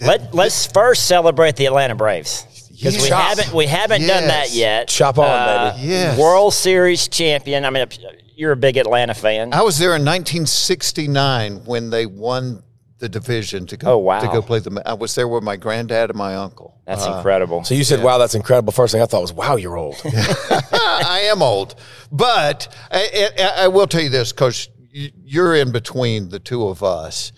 Let Let's first celebrate the Atlanta Braves because we Chop. haven't we haven't done that Yes. yet. Chop on, Uh, baby. Yes. World Series champion. I mean, you're a big Atlanta fan. I was there in 1969 when they won the division to go Oh, wow. to go play the. I was there with my granddad and my uncle. That's incredible. So you said, "Wow, that's incredible." First thing I thought was, "Wow, you're old." I am old, but I, I, I will tell you this, Coach. you- You're in between the two of us.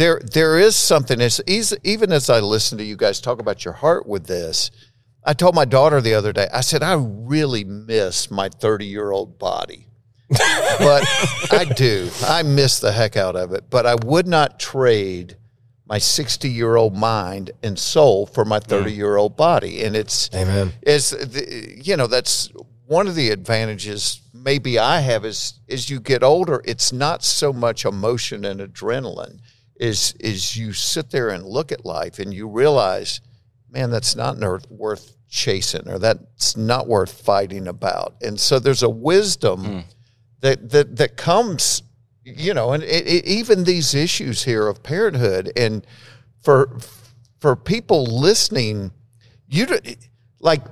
There, there is something. As even as I listen to you guys talk about your heart with this, I told my daughter the other day. I said I really miss my 30 year old body, but I do. I miss the heck out of it. But I would not trade my 60 year old mind and soul for my mm. 30 year old body. And it's Amen. the, you know that's one of the advantages maybe I have is as you get older it's not so much emotion and adrenaline is is you sit there and look at life and you realize man that's not worth chasing or that's not worth fighting about. And so there's a wisdom hmm. that that that comes you know and it, it, even these issues here of parenthood and for for people listening you like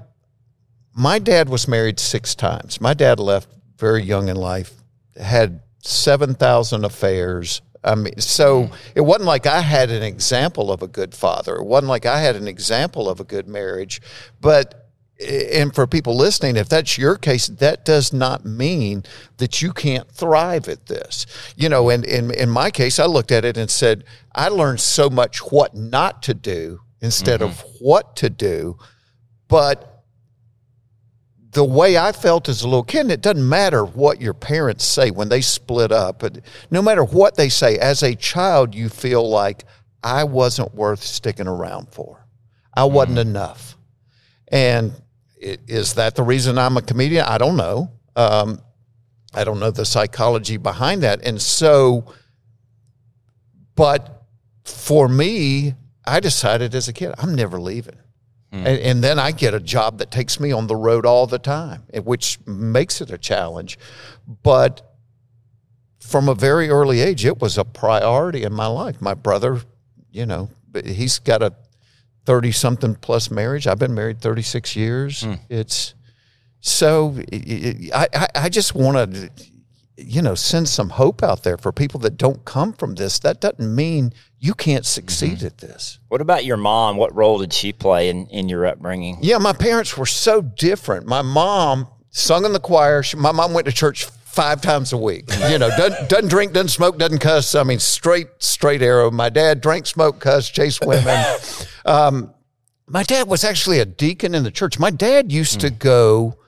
my dad was married six times. My dad left very young in life had 7000 affairs i mean so hmm. it wasn't like i had an example of a good father it wasn't like i had an example of a good marriage but eh, and for people listening, if that's your case, that does not mean that you can't thrive at this. You know, and in, in my case, I looked at it and said, I learned so much what not to do instead mm-hmm. of what to do. But the way I felt as a little kid, and it doesn't matter what your parents say when they split up, but no matter what they say, as a child, you feel like I wasn't worth sticking around for. I wasn't enough. And i- is that the reason I'm a comedian? I don't know. Um, I don't know the psychology behind that. And so, but for me, I decided as a kid, I'm never leaving. Mm. And, and then I get a job that takes me on the road all the time, which makes it a challenge. But from a very early age, it was a priority in my life. My brother, you know, he's got a 30 something plus marriage. I've been married 36 years. Mm. It's so I, I, I just want to, you know, send some hope out there for people that don't come from this. That doesn't mean you can't succeed at this. What about your mom? What role did she play in, in your upbringing? Yeah, my parents were so different. My mom sung in the choir. She, my mom went to church five times a week. You know, doesn't, doesn't drink, doesn't smoke, doesn't cuss. I mean, straight, straight arrow. My dad drank, smoked, cussed, chased women. um, my dad was actually a deacon in the church. My dad used to go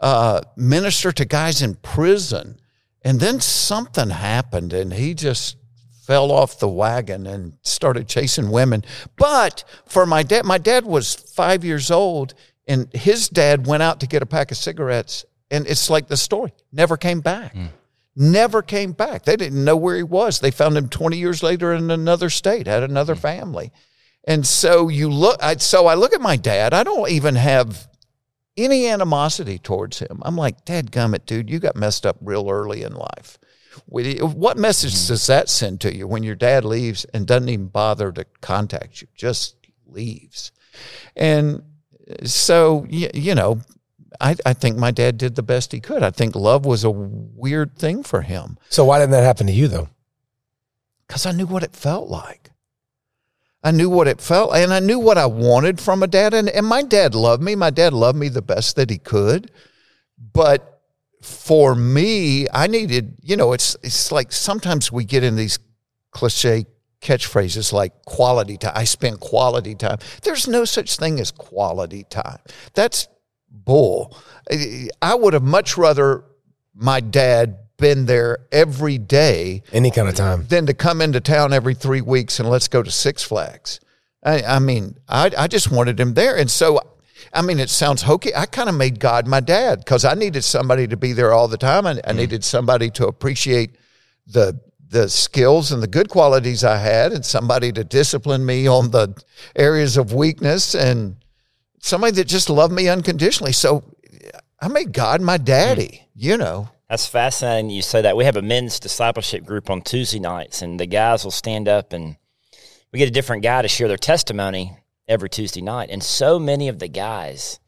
uh, minister to guys in prison, and then something happened, and he just fell off the wagon and started chasing women. But for my dad, my dad was five years old, and his dad went out to get a pack of cigarettes, and it's like the story never came back. Hmm. Never came back. They didn't know where he was. They found him 20 years later in another state, had another hmm. family. And so you look, I, so I look at my dad. I don't even have any animosity towards him. I'm like, Dad gummit, dude, you got messed up real early in life. What message does that send to you when your dad leaves and doesn't even bother to contact you, just leaves? And so, you know, I, I think my dad did the best he could. I think love was a weird thing for him So why didn't that happen to you though? because I knew what it felt like. I knew what it felt, and I knew what I wanted from a dad. And, and my dad loved me. My dad loved me the best that he could. But for me, I needed, you know, it's it's like sometimes we get in these cliche catchphrases like quality time. I spend quality time. There's no such thing as quality time. That's bull. I would have much rather my dad been there every day Any kind of time. than to come into town every three weeks and let's go to Six Flags. I, I mean, I, I just wanted him there. And so, I mean, it sounds hokey. I kind of made God my dad because I needed somebody to be there all the time. I, I mm. needed somebody to appreciate the the skills and the good qualities I had and somebody to discipline me on the areas of weakness and somebody that just loved me unconditionally. So I made God my mm. daddy, you know. That's fascinating you say that. We have a men's discipleship group on Tuesday nights, and the guys will stand up and we get a different guy to share their testimony every Tuesday night. And so many of the guys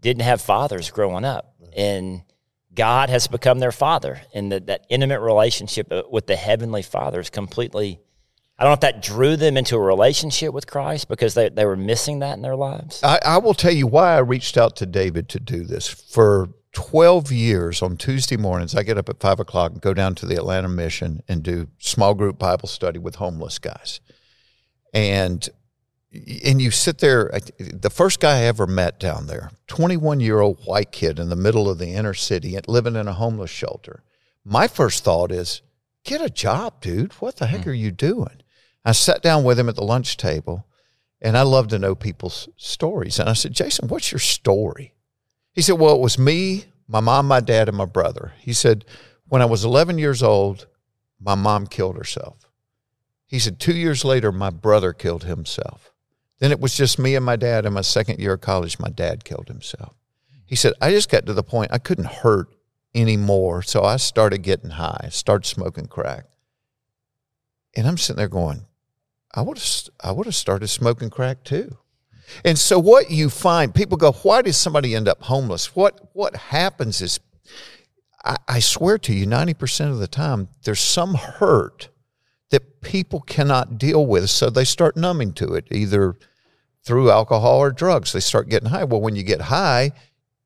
didn't have fathers growing up. And God has become their father. And that, that intimate relationship uh, with the heavenly father is completely, I don't know if that drew them into a relationship with Christ because they, they were missing that in their lives. I, I will tell you why I reached out to David to do this. For 12 years on Tuesday mornings, I get up at 5 o'clock and go down to the Atlanta Mission and do small group Bible study with homeless guys. And and you sit there the first guy i ever met down there 21 year old white kid in the middle of the inner city living in a homeless shelter my first thought is get a job dude what the heck hmm. are you doing i sat down with him at the lunch table and i love to know people's stories and i said jason what's your story he said well it was me my mom my dad and my brother he said when i was 11 years old my mom killed herself he said two years later my brother killed himself then it was just me and my dad. In my second year of college, my dad killed himself. He said, I just got to the point I couldn't hurt anymore. So I started getting high, started smoking crack. And I'm sitting there going, I would have I would have started smoking crack too. And so what you find, people go, why does somebody end up homeless? What what happens is I, I swear to you, 90% of the time, there's some hurt that people cannot deal with. So they start numbing to it, either through alcohol or drugs. They start getting high. Well, when you get high,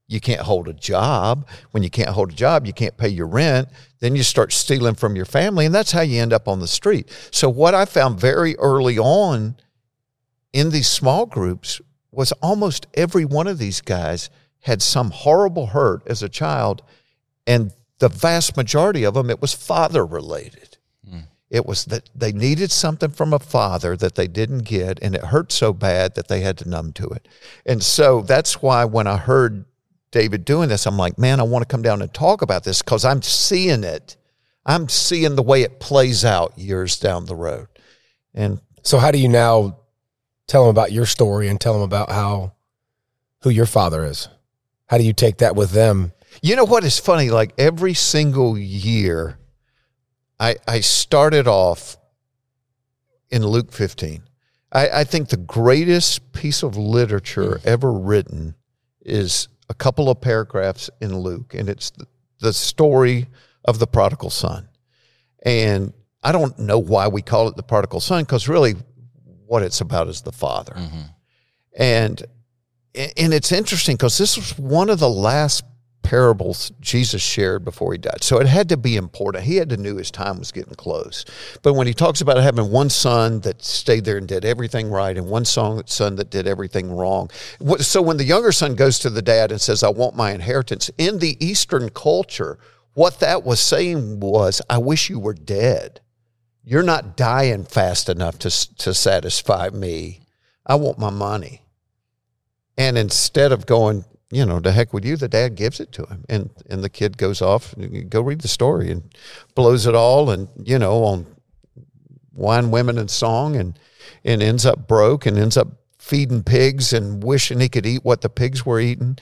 you can't hold a job. When you can't hold a job, you can't pay your rent. Then you start stealing from your family, and that's how you end up on the street. So, what I found very early on in these small groups was almost every one of these guys had some horrible hurt as a child, and the vast majority of them, it was father related. Hmm. It was that they needed something from a father that they didn't get, and it hurt so bad that they had to numb to it. And so that's why when I heard David doing this, I'm like, man, I want to come down and talk about this because I'm seeing it. I'm seeing the way it plays out years down the road. And so, how do you now tell them about your story and tell them about how who your father is? How do you take that with them? You know what is funny? Like every single year, I, I started off in Luke 15. I, I think the greatest piece of literature mm. ever written is a couple of paragraphs in Luke, and it's the, story of the prodigal son. And I don't know why we call it the prodigal son, because really what it's about is the father. Mm-hmm. And and it's interesting because this was one of the last parables Jesus shared before he died. So it had to be important. He had to know his time was getting close. But when he talks about having one son that stayed there and did everything right and one son that did everything wrong. So when the younger son goes to the dad and says, I want my inheritance, in the Eastern culture, what that was saying was, I wish you were dead. You're not dying fast enough to, to satisfy me. I want my money. And instead of going, you know, to heck with you, the dad gives it to him. And and the kid goes off, go read the story and blows it all and, you know, on wine, women, and song and and ends up broke and ends up feeding pigs and wishing he could eat what the pigs were eating.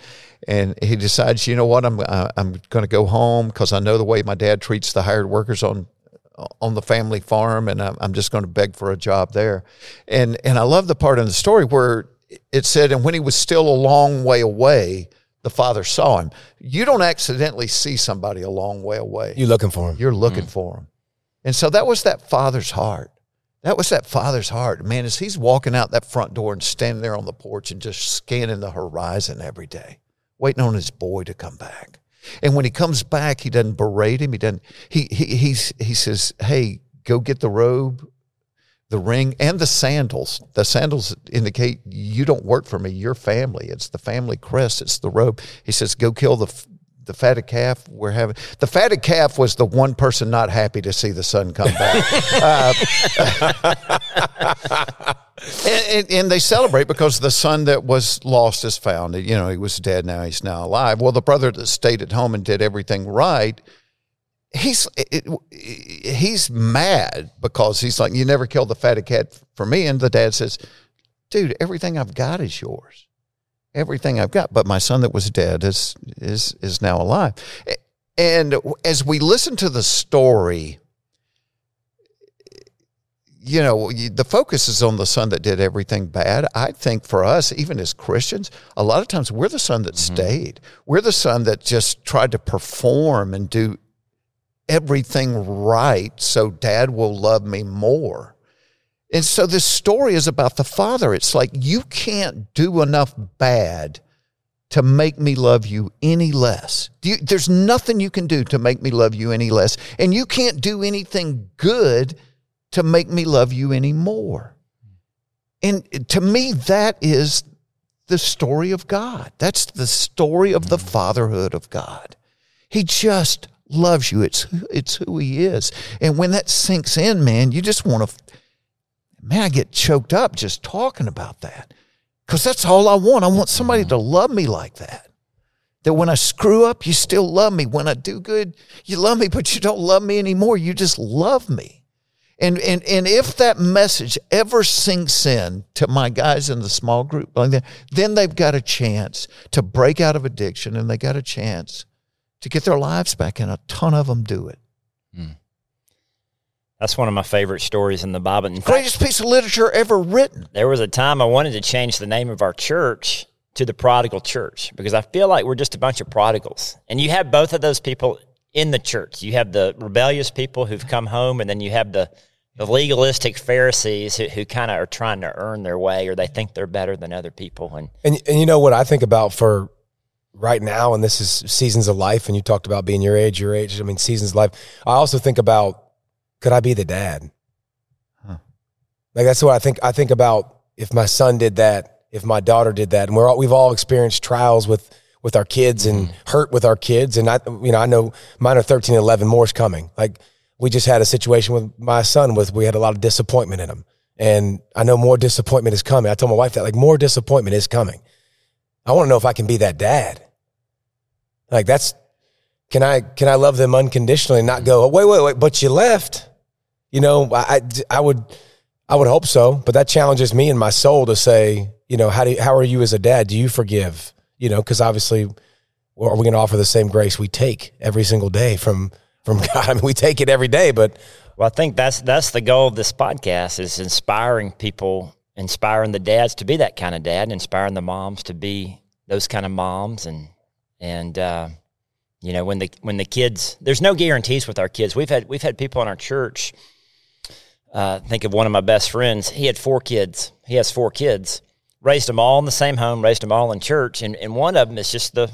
And he decides, you know what, I'm uh, I'm going to go home because I know the way my dad treats the hired workers on on the family farm, and I'm just going to beg for a job there. And and I love the part in the story where it said, and when he was still a long way away, the father saw him. You don't accidentally see somebody a long way away. You're looking for him. You're looking mm. for him. And so that was that father's heart. That was that father's heart. Man, as he's walking out that front door and standing there on the porch and just scanning the horizon every day, waiting on his boy to come back. And when he comes back, he doesn't berate him. He doesn't, he, he, he's, he says, Hey, go get the robe the ring and the sandals. The sandals indicate you don't work for me, your family. It's the family crest, it's the robe. He says, Go kill the the fatted calf we're having the fatted calf was the one person not happy to see the son come back uh, and, and, and, they celebrate because the son that was lost is found you know he was dead now he's now alive well the brother that stayed at home and did everything right he's it, he's mad because he's like, you never killed the fatted cat for me. And the dad says, dude, everything I've got is yours. Everything I've got, but my son that was dead is is is now alive. And as we listen to the story, you know, the focus is on the son that did everything bad. I think for us, even as Christians, a lot of times we're the son that mm-hmm. stayed. We're the son that just tried to perform and do everything right so dad will love me more. And so this story is about the father. It's like you can't do enough bad to make me love you any less. You, there's nothing you can do to make me love you any less. And you can't do anything good to make me love you any more. And to me, that is the story of God. That's the story of the fatherhood of God. He just loves you. It's it's who he is. And when that sinks in, man, you just want to man, I get choked up just talking about that. Cuz that's all I want. I want somebody to love me like that. That when I screw up, you still love me. When I do good, you love me, but you don't love me anymore. You just love me. And and and if that message ever sinks in to my guys in the small group like that, then they've got a chance to break out of addiction and they got a chance to get their lives back and a ton of them do it. Hmm. That's one of my favorite stories in the Bible. In fact, Greatest piece of literature ever written. there was a time I wanted to change the name of our church to the Prodigal Church because I feel like we're just a bunch of prodigals. And you have both of those people in the church. You have the rebellious people who've come home, and then you have the, the legalistic Pharisees who, who kind of are trying to earn their way or they think they're better than other people. And And and you know what I think about for right now, and this is seasons of life. And you talked about being your age, your age. I mean, seasons of life. I also think about could I be the dad? Huh. Like that's what I think. I think about if my son did that, if my daughter did that, and we're all, we've all experienced trials with with our kids and mm-hmm. hurt with our kids. And I, you know, I know mine are 13 and 11. More's coming. Like we just had a situation with my son with we had a lot of disappointment in him, and I know more disappointment is coming. I told my wife that like more disappointment is coming. I want to know if I can be that dad. Like that's can I can I love them unconditionally and not go, oh, wait, wait, wait, but you left. You know, I, I, would I would hope so, but that challenges me and my soul to say, you know, how do how are you as a dad? Do you forgive? You know, because obviously, are we going to offer the same grace we take every single day from from God? I mean, we take it every day, but Well, I think that's that's the goal of this podcast is inspiring people, inspiring the dads to be that kind of dad, and inspiring the moms to be those kind of moms, and and uh, you know when the when the kids, there's no guarantees with our kids. We've had we've had people in our church. Uh, think of one of my best friends. He had four kids. He has four kids. Raised them all in the same home. Raised them all in church, and and one of them is just the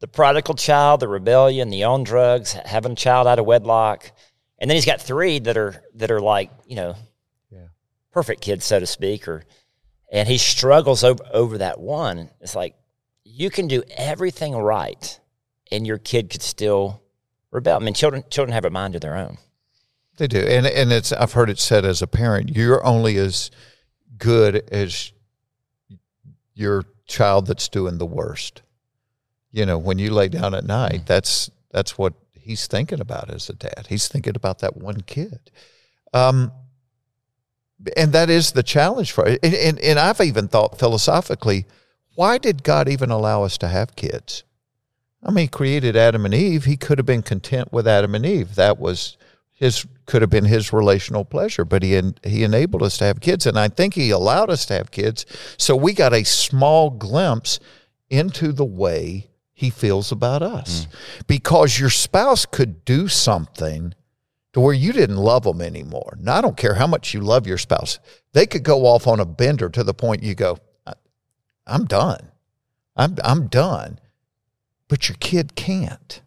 the prodigal child, the rebellion, the on drugs, having a child out of wedlock. And then he's got three that are that are like you know, Yeah. perfect kids, so to speak. Or and he struggles over over that one. It's like you can do everything right, and your kid could still rebel. I mean, children children have a mind of their own. They do, and and it's I've heard it said as a parent, you're only as good as your child that's doing the worst. You know, when you lay down at night, that's that's what he's thinking about as a dad. He's thinking about that one kid, um, and that is the challenge for. And, and and I've even thought philosophically, why did God even allow us to have kids? I mean, he created Adam and Eve. He could have been content with Adam and Eve. That was his could have been his relational pleasure, but he en- he enabled us to have kids, and I think he allowed us to have kids, so we got a small glimpse into the way he feels about us, mm. because your spouse could do something to where you didn't love them anymore. Now I don't care how much you love your spouse; they could go off on a bender to the point you go, "I- "I'm done, I'm I'm done," but your kid can't.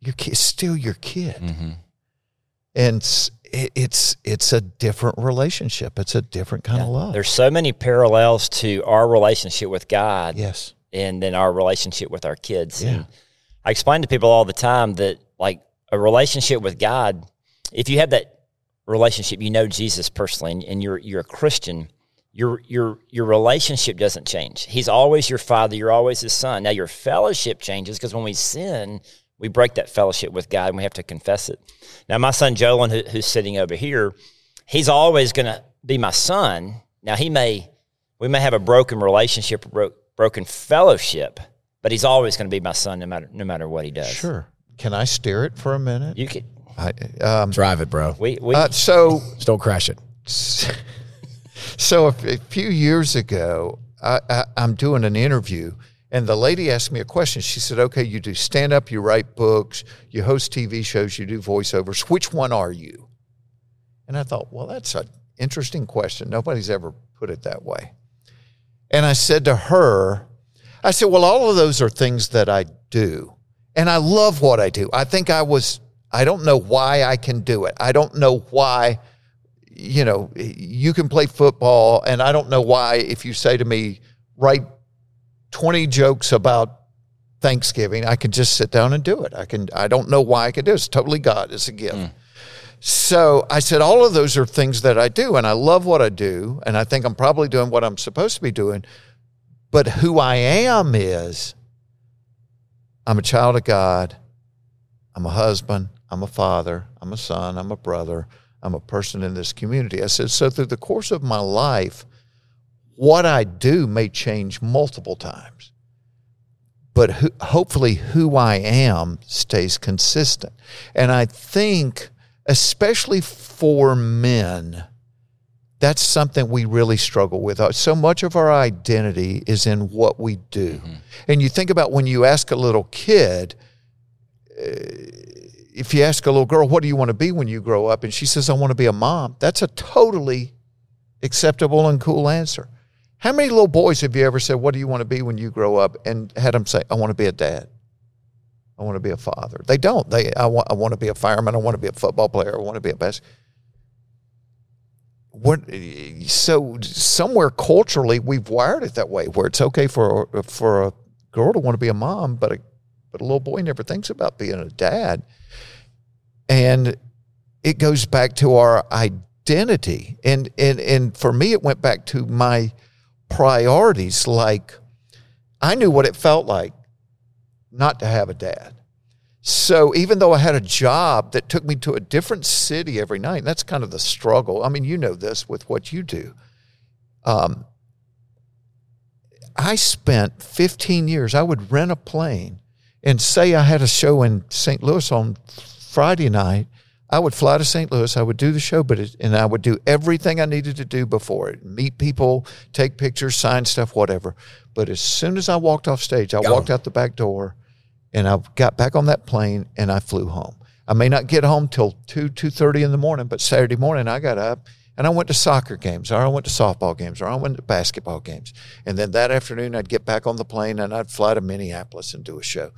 Your kid still your kid. Mm-hmm. And it's, it, it's it's a different relationship. It's a different kind of love. There's so many parallels to our relationship with God yes. and then our relationship with our kids. Yeah. And I explain to people all the time that like a relationship with God, if you have that relationship, you know Jesus personally, and, and you're you're a Christian, your your your relationship doesn't change. He's always your father. You're always his son. Now your fellowship changes because when we sin, we break that fellowship with God, and we have to confess it. Now my son Jolin, who, who's sitting over here, he's always going to be my son. Now he may we may have a broken relationship, bro- broken fellowship, but he's always going to be my son no matter no matter what he does. sure can i steer it for a minute You could I, um, Drive it, bro. We we uh, so Just don't crash it. so a, few years ago, I, I, I'm doing an interview, and the lady asked me a question. She said, "Okay, you do stand up, you write books, you host TV shows, you do voiceovers. Which one are you?" And I thought, well, that's an interesting question. Nobody's ever put it that way. And I said to her, I said, well, all of those are things that I do. And I love what I do. I think I was, I don't know why I can do it. I don't know why, you know, you can play football. And I don't know why, if you say to me, write 20 jokes about Thanksgiving, I can just sit down and do it. I can, I don't know why I can do it. It's totally God. It's a gift. Mm. So I said, all of those are things that I do, and I love what I do, and I think I'm probably doing what I'm supposed to be doing. But who I am is I'm a child of God. I'm a husband. I'm a father. I'm a son. I'm a brother. I'm a person in this community. I said, so through the course of my life, what I do may change multiple times, but who, hopefully who I am stays consistent. And I think, especially for men, that's something we really struggle with. Uh, So much of our identity is in what we do. And you think about when you ask a little kid, uh, if you ask a little girl, what do you want to be when you grow up? And she says, I want to be a mom. That's a totally acceptable and cool answer. How many little boys have you ever said, What do you want to be when you grow up? and had them say, I want to be a dad. I want to be a father. They don't. They I want I want to be a fireman. I want to be a football player. I want to be a best. What so somewhere culturally we've wired it that way where it's okay for for a girl to want to be a mom, but a but a little boy never thinks about being a dad. And it goes back to our identity. And and and for me it went back to my priorities like I knew what it felt like not to have a dad. So even though I had a job that took me to a different city every night, that's kind of the struggle. I mean, you know this with what you do. Um, I spent 15 years, I would rent a plane and say I had a show in St. Louis on Friday night. I would fly to St. Louis. I would do the show, but it, and I would do everything I needed to do before it: meet people, take pictures, sign stuff, whatever. But as soon as I walked off stage, I Gone. walked out the back door, and I got back on that plane and I flew home. I may not get home till two two thirty in the morning, but Saturday morning I got up and I went to soccer games, or I went to softball games, or I went to basketball games, and then that afternoon I'd get back on the plane and I'd fly to Minneapolis and do a show.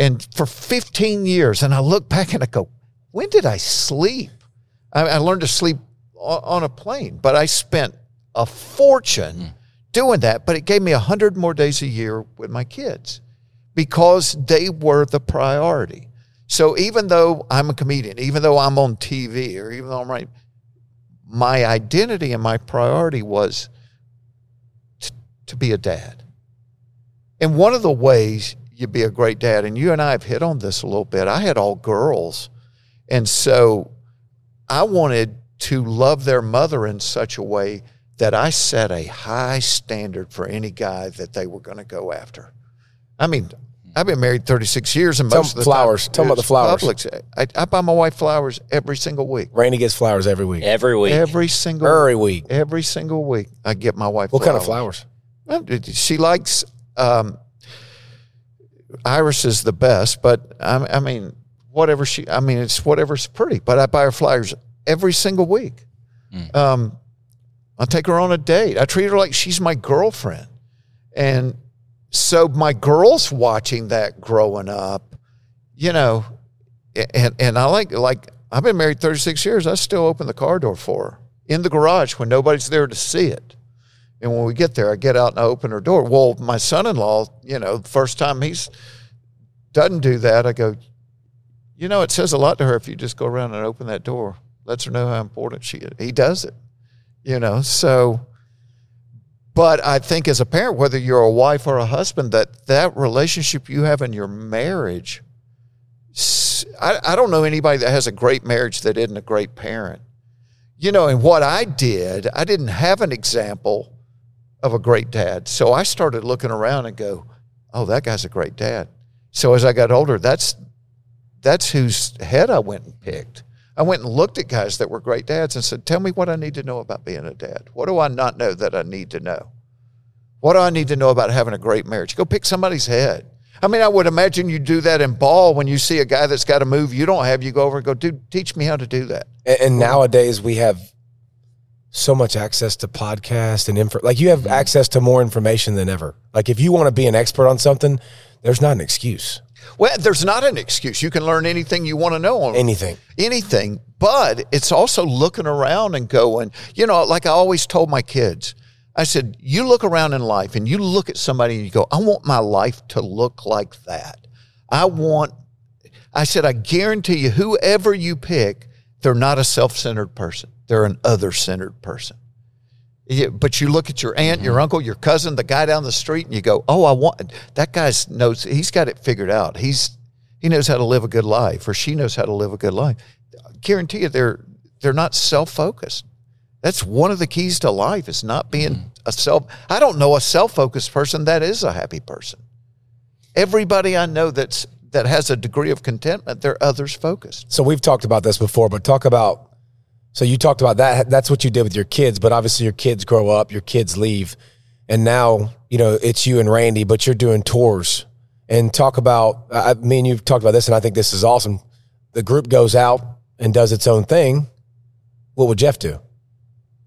And for 15 years, and I look back and I go, when did I sleep? I, I learned to sleep on, on a plane, but I spent a fortune hmm. doing that. But it gave me 100 more days a year with my kids because they were the priority. So even though I'm a comedian, even though I'm on TV, or even though I'm right, my identity and my priority was t- to be a dad. And one of the ways you be a great dad, and you and I have hit on this a little bit. I had all girls, and so I wanted to love their mother in such a way that I set a high standard for any guy that they were going to go after. I mean, I've been married 36 years, and Tell most of them the flowers. Time, Tell them about the flowers. Publix. I, I buy my wife flowers every single week. Rainy gets flowers every week. every week. Every single Every week. Every single week, I get my wife. Flowers. What kind of flowers? She likes um, Iris is the best, but I, I mean, whatever she. I mean, it's whatever's pretty. But I buy her flowers every single week. Um, I take her on a date. I treat her like she's my girlfriend, and so my girls watching that growing up, you know, and and I like like I've been married 36 years. I still open the car door for her in the garage when nobody's there to see it. And when we get there, I get out and I open her door. Well, my son-in-law, you know, first time he's doesn't do that, I go, you know, it says a lot to her if you just go around and open that door. Lets her know how important she is. He does it, you know. So, but I think as a parent, whether you're a wife or a husband, that that relationship you have in your marriage, I, I don't know anybody that has a great marriage that isn't a great parent. You know, and what I did, I didn't have an example of a great dad. So I started looking around and go, oh, that guy's a great dad. So as I got older, that's that's whose head I went and picked. I went and looked at guys that were great dads and said, "Tell me what I need to know about being a dad. What do I not know that I need to know? What do I need to know about having a great marriage? Go pick somebody's head." I mean, I would imagine you do that in ball when you see a guy that's got a move you don't have. You go over and go, "Dude, teach me how to do that." And, and nowadays we have so much access to podcasts and info. Like you have mm-hmm. access to more information than ever. Like if you want to be an expert on something, there's not an excuse. Well, there's not an excuse. You can learn anything you want to know on Anything. anything, but it's also looking around and going, you know, like I always told my kids, I said, you look around in life and you look at somebody and you go, I want my life to look like that. I want, I said, I guarantee you, whoever you pick, they're not a self centered person, they're an other centered person. But you look at your aunt, your mm-hmm. uncle, your cousin, the guy down the street, and you go, "Oh, I want that guy knows he's got it figured out. He's he knows how to live a good life, or she knows how to live a good life." I guarantee you, they're they're not self focused. That's one of the keys to life is not being mm-hmm. a self. I don't know a self focused person that is a happy person. Everybody I know that's that has a degree of contentment, they're others focused. So we've talked about this before, but talk about. So you talked about that. That's what you did with your kids, but obviously your kids grow up, your kids leave, and now you know it's you and Randy, but you're doing tours. And talk about. I mean, you've talked about this, and I think this is awesome. The group goes out and does its own thing. What would Jeff do?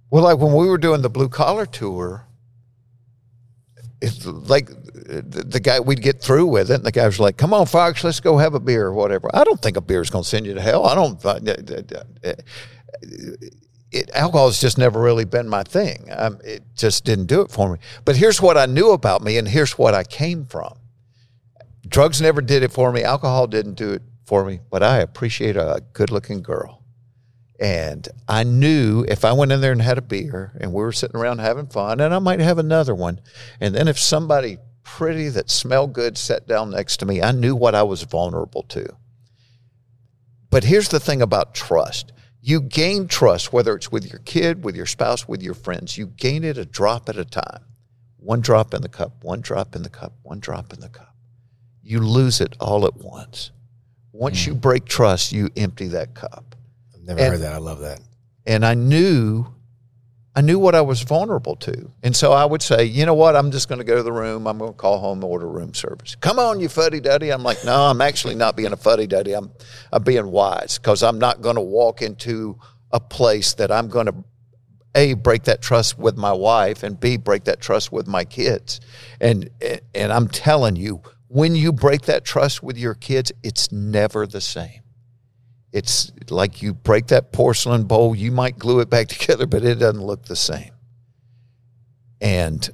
Well, like when we were doing the blue collar tour, it's like the, guy we'd get through with it, and the guy was like, "Come on, Fox, let's go have a beer or whatever." I don't think a beer is going to send you to hell. I don't. It, alcohol has just never really been my thing. Um, it just didn't do it for me. But here's what I knew about me, and here's what I came from. Drugs never did it for me. Alcohol didn't do it for me. But I appreciate a good-looking girl. And I knew if I went in there and had a beer and we were sitting around having fun, and I might have another one. And then if somebody pretty that smelled good sat down next to me, I knew what I was vulnerable to. But here's the thing about trust you gain trust, whether it's with your kid, with your spouse, with your friends, you gain it a drop at a time. One drop in the cup, one drop in the cup, one drop in the cup. You lose it all at once. Once you hmm. break trust, you empty that cup I've never And- heard that. I love that. and I knew I knew what I was vulnerable to. And so I would say, you know what, I'm just going to go to the room. I'm going to call home and order room service. Come on, you fuddy duddy. I'm like, no, I'm actually not being a fuddy duddy. I'm I'm being wise because I'm not going to walk into a place that I'm going to a break that trust with my wife and b break that trust with my kids. And and I'm telling you, when you break that trust with your kids, it's never the same it's like you break that porcelain bowl, you might glue it back together, but it doesn't look the same. And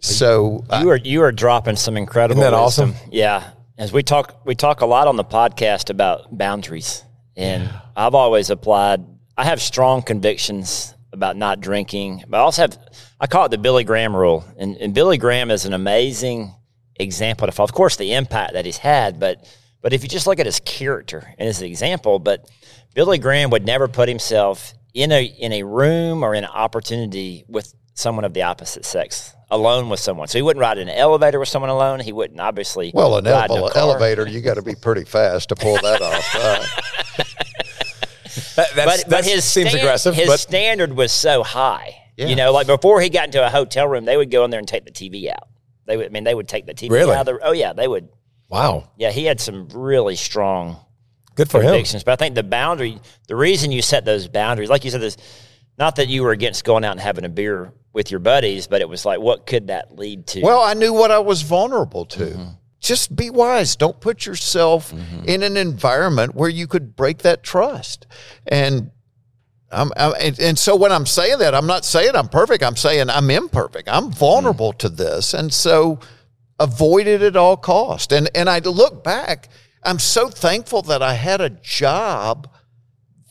so You are you are dropping some incredible. Isn't that wisdom. awesome? Yeah, as we talk, we talk a lot on the podcast about boundaries, and I've always applied. I have strong convictions about not drinking, but I also have. I call it the Billy Graham rule, and, and Billy Graham is an amazing example to follow. Of course, the impact that he's had, but but if you just look at his character and his example, but Billy Graham would never put himself in a in a room or in an opportunity with someone of the opposite sex alone with someone. So he wouldn't ride in an elevator with someone alone. He wouldn't obviously well, an ride in a ele- elevator, you got to be pretty fast to pull that off. Uh, That, that's, But, but his seems stand- aggressive. His but standard was so high. Yeah. You know, like before he got into a hotel room, they would go in there and take the TV out. They would, I mean, they would take the TV Really? out. Of the, oh yeah, they would. Wow, Yeah, he had some really strong good for him. But I think the boundary, the reason you set those boundaries, like you said, is not that you were against going out and having a beer with your buddies, but it was like, what could that lead to? well, I knew what I was vulnerable to. Mm-hmm. Just be wise. Don't put yourself in an environment where you could break that trust. And I'm, I'm and, and so when I'm saying that, I'm not saying I'm perfect. I'm saying I'm imperfect. I'm vulnerable to this, and so avoid it at all cost. And and I look back, I'm so thankful that I had a job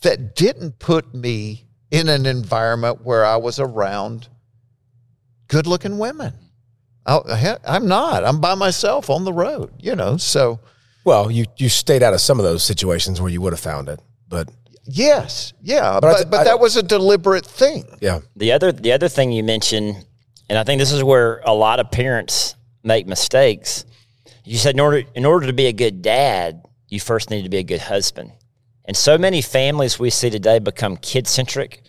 that didn't put me in an environment where I was around good-looking women. I, I'm not. I'm by myself on the road. You know, so. Well, you you stayed out of some of those situations where you would have found it, but Yes, yeah, But I but th- but, I- that was a deliberate thing. yeah, The other the other thing you mentioned, and I think this is where a lot of parents make mistakes. You said in order in order to be a good dad, you first need to be a good husband. And so many families we see today become kid centric,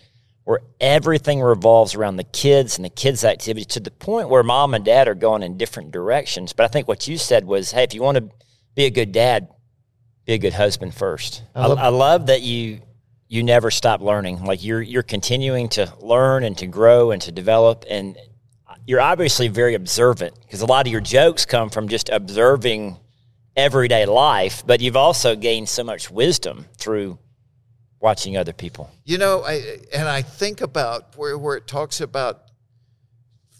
where everything revolves around the kids and the kids' activities to the point where mom and dad are going in different directions. But I think what you said was, hey, if you want to be a good dad, be a good husband first. I love, I, I love that you you never stop learning. Like you're you're continuing to learn and to grow and to develop, and you're obviously very observant because a lot of your jokes come from just observing everyday life, but you've also gained so much wisdom through watching other people. You know, I, and I think about where, where it talks about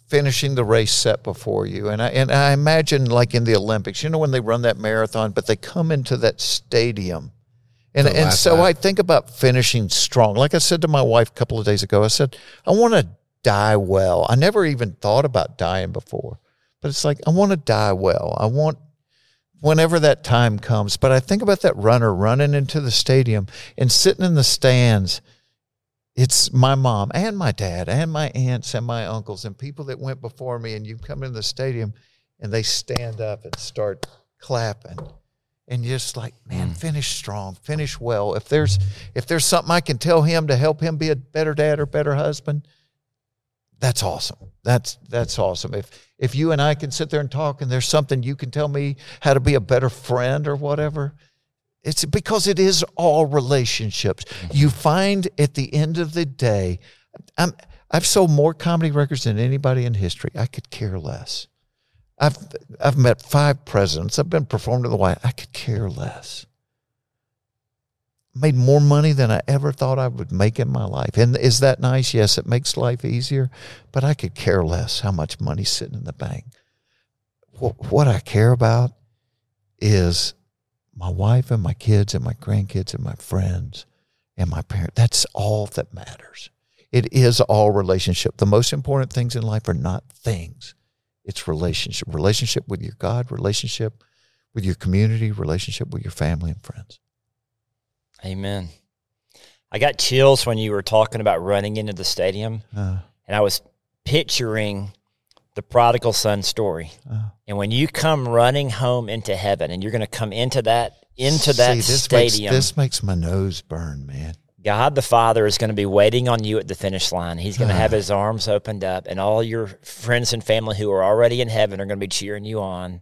finishing the race set before you. And I, and I imagine like in the Olympics, you know, when they run that marathon, but they come into that stadium. And, and so I think about finishing strong. Like I said to my wife a couple of days ago, I said, I want to die well. I never even thought about dying before, but it's like, I want to die well. I want whenever that time comes. But I think about that runner running into the stadium and sitting in the stands. It's my mom and my dad and my aunts and my uncles and people that went before me. And you come in the stadium and they stand up and start clapping. And you're just like, man, mm. finish strong, finish well. If there's if there's something I can tell him to help him be a better dad or better husband, that's awesome. That's that's awesome. If if you and I can sit there and talk and there's something you can tell me how to be a better friend or whatever, it's because it is all relationships. Mm-hmm. You find at the end of the day, I'm I've sold more comedy records than anybody in history. I could care less. I've I've met five presidents. I've been performed to the White. I could care less made more money than I ever thought I would make in my life. And is that nice? Yes, it makes life easier, but I could care less how much money's sitting in the bank. What I care about is my wife and my kids and my grandkids and my friends and my parents. That's all that matters. It is all relationship. The most important things in life are not things. It's relationship. Relationship with your God, relationship with your community, relationship with your family and friends. Amen. I got chills when you were talking about running into the stadium, uh, and I was picturing the prodigal son story. Uh, and when you come running home into heaven, and you're going to come into that into that this stadium, makes, this makes my nose burn, man. God the Father is going to be waiting on you at the finish line. He's going to have his arms opened up, and all your friends and family who are already in heaven are going to be cheering you on.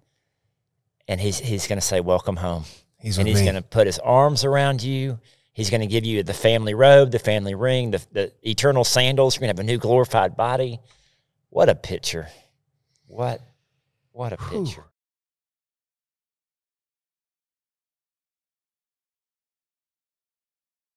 And he's he's going to say, "Welcome home." He's and he's going to put his arms around you. He's going to give you the family robe, the family ring, the, the eternal sandals. You're going to have a new glorified body. What a picture. What, what a picture.